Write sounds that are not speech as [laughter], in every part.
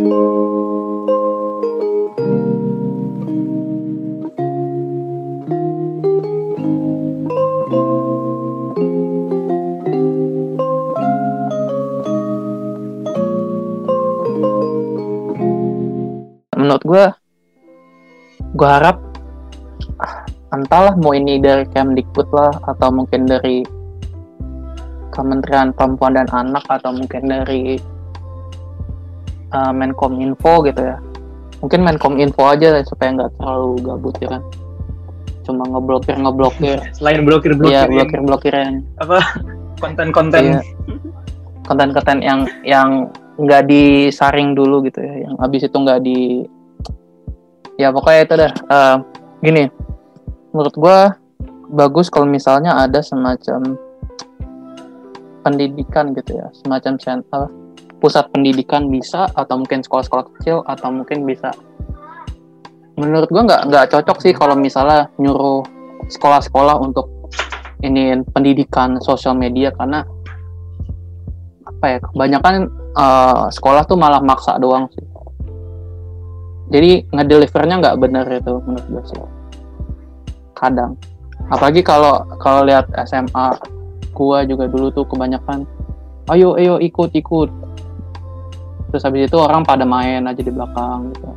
menurut gue gue harap entahlah mau ini dari Kemdikbud lah atau mungkin dari Kementerian Perempuan dan Anak atau mungkin dari uh, Menkominfo gitu ya. Mungkin Menkominfo aja lah, supaya nggak terlalu gabut ya kan. Cuma ngeblokir ngeblokir. [laughs] Selain blokir blokir, iya blokir blokirin apa? [laughs] Konten-konten. Iya. konten-konten yang yang nggak disaring dulu gitu ya. Yang habis itu nggak di ya pokoknya itu dah. Eh, gini. Menurut gua bagus kalau misalnya ada semacam pendidikan gitu ya. Semacam center pusat pendidikan bisa atau mungkin sekolah-sekolah kecil atau mungkin bisa. Menurut gua nggak nggak cocok sih kalau misalnya nyuruh sekolah-sekolah untuk ini pendidikan sosial media karena apa ya kebanyakan eh, sekolah tuh malah maksa doang sih. Jadi ngedelivernya nggak bener itu menurut gue sih. Kadang. Apalagi kalau kalau lihat SMA gua juga dulu tuh kebanyakan ayo ayo ikut ikut terus habis itu orang pada main aja di belakang gitu.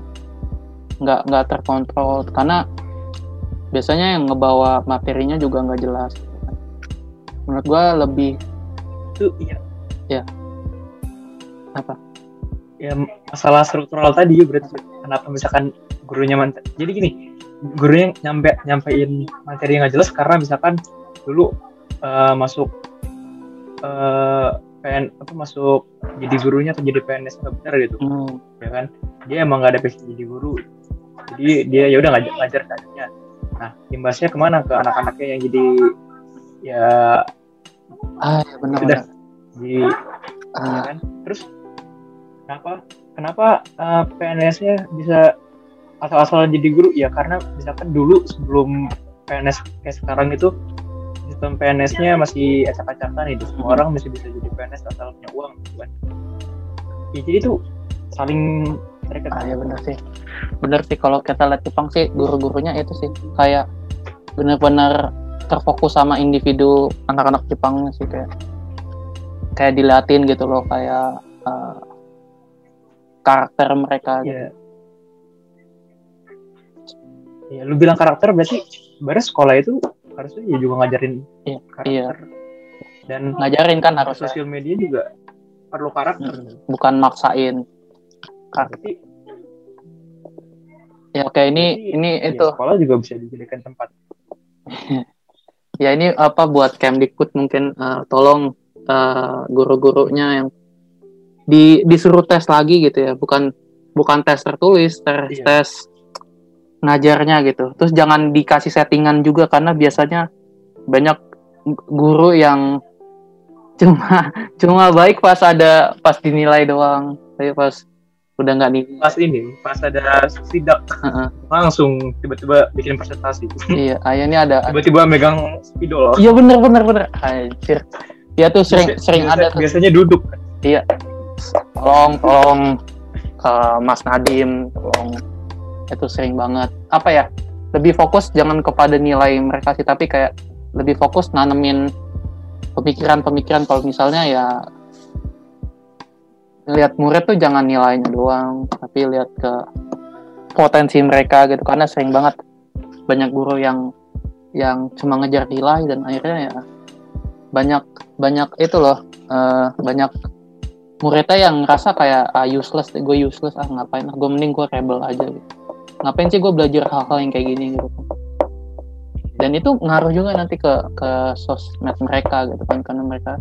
Nggak nggak terkontrol. Karena biasanya yang ngebawa materinya juga nggak jelas. Menurut gua lebih itu iya. Apa? Ya masalah struktural tadi ya berarti. Kenapa misalkan gurunya mant jadi gini gurunya nyampe nyampein materi yang nggak jelas karena misalkan dulu eh, masuk eh PN apa masuk jadi gurunya atau jadi PNS nggak benar gitu. Hmm, ya kan? Dia emang nggak ada passion jadi guru. Jadi dia ya udah ngajar ngajar seadanya nah imbasnya ke mana? Ke anak-anaknya yang jadi ya ah ya benar Sudah. benar. di Ah, ya kan? Terus kenapa kenapa eh, PNS-nya bisa asal-asalan jadi guru? Ya karena misalkan dulu sebelum PNS kayak sekarang itu sistem PNS-nya masih acak-acakan itu semua orang masih bisa jadi PNS asal punya uang gitu kan ya, jadi itu saling terikat ah ya benar sih. Benar sih kalau kita lihat Jepang sih guru-gurunya itu sih kayak benar-benar terfokus sama individu anak-anak Jepangnya sih kayak kayak dilatin gitu loh kayak eh, karakter mereka gitu. ya ya lu bilang karakter berarti sebenarnya sekolah itu harusnya ya juga ngajarin Iya, karakter. dan ngajarin kan harus sosial media juga perlu karakter. Bukan maksain. Berarti ya oke ini berarti ini ya, itu. sekolah juga bisa dijadikan tempat. [laughs] Ya ini apa buat Kemdikbud mungkin eh, tolong eh, guru-gurunya yang di disuruh tes lagi gitu ya. Bukan bukan tes tertulis tes Iya. tes ngajarnya gitu. Terus jangan dikasih settingan juga karena biasanya banyak gu- guru yang cuma [laughs] cuma baik pas ada pas dinilai doang. Tapi pas udah nggak nih pas ini pas ada sidak. Langsung tiba-tiba bikin presentasi. [laughs] Iya akhirnya ada. Tiba-tiba megang spidol iya bener bener bener. Anjir. Ya tuh sering sering ada tuh. biasanya duduk. Tolong tolong ke Mas Nadim tolong itu sering banget. Apa ya? Lebih fokus jangan kepada nilai mereka sih tapi kayak lebih fokus nanemin pemikiran-pemikiran. Kalau misalnya ya lihat murid tuh jangan nilainya doang tapi lihat ke potensi mereka gitu. Karena sering banget banyak guru yang yang cuma ngejar nilai dan akhirnya ya banyak banyak itu loh eh, banyak muridnya yang ngerasa kayak ah, useless gue useless ah ngapain? Ah gue mending gue rebel aja gitu ngapain sih gue belajar hal-hal yang kayak gini gitu? Dan itu ngaruh juga nanti ke ke sosmed mereka gitu kan karena mereka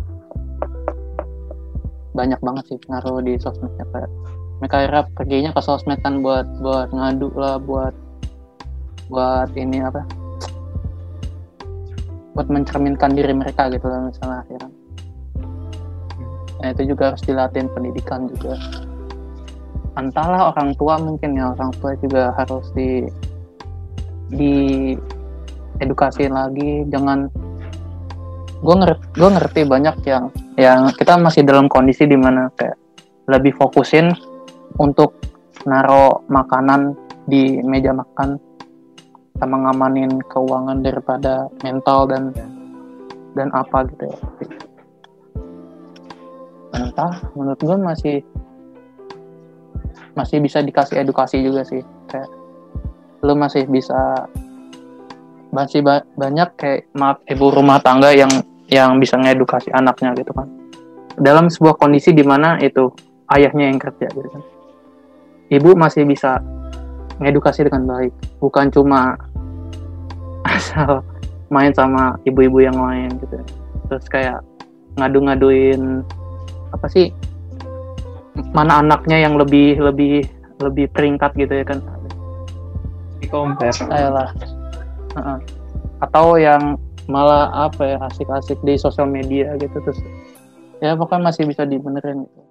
banyak banget sih ngaruh di sosmednya kayak mereka akhirnya perginya ke sosmed kan buat buat ngadu lah buat buat ini apa buat mencerminkan diri mereka gitu lah misalnya akhirnya. Nah itu juga harus dilatih pendidikan juga entahlah orang tua mungkin ya orang tua juga harus di di edukasi lagi. Jangan gue ngerti gue ngerti banyak yang yang kita masih dalam kondisi di mana kayak lebih fokusin untuk naro makanan di meja makan. Sama ngamanin keuangan daripada mental dan dan apa gitu ya. Entah menurut gue masih masih bisa dikasih edukasi juga sih. Kayak lu masih bisa masih ba banyak kayak maaf ibu rumah tangga yang yang bisa ngedukasi anaknya gitu kan. Dalam sebuah kondisi di mana itu ayahnya yang kerja gitu kan. Ibu masih bisa ngedukasi dengan baik. Bukan cuma [laughs] asal main sama ibu-ibu yang lain gitu. Terus kayak ngadu-ngaduin apa sih mana anaknya yang lebih lebih lebih peringkat gitu ya kan? Di compare. Ayolah. Atau yang malah apa ya asik-asik di sosial media gitu terus ya pokoknya masih bisa dibenerin gitu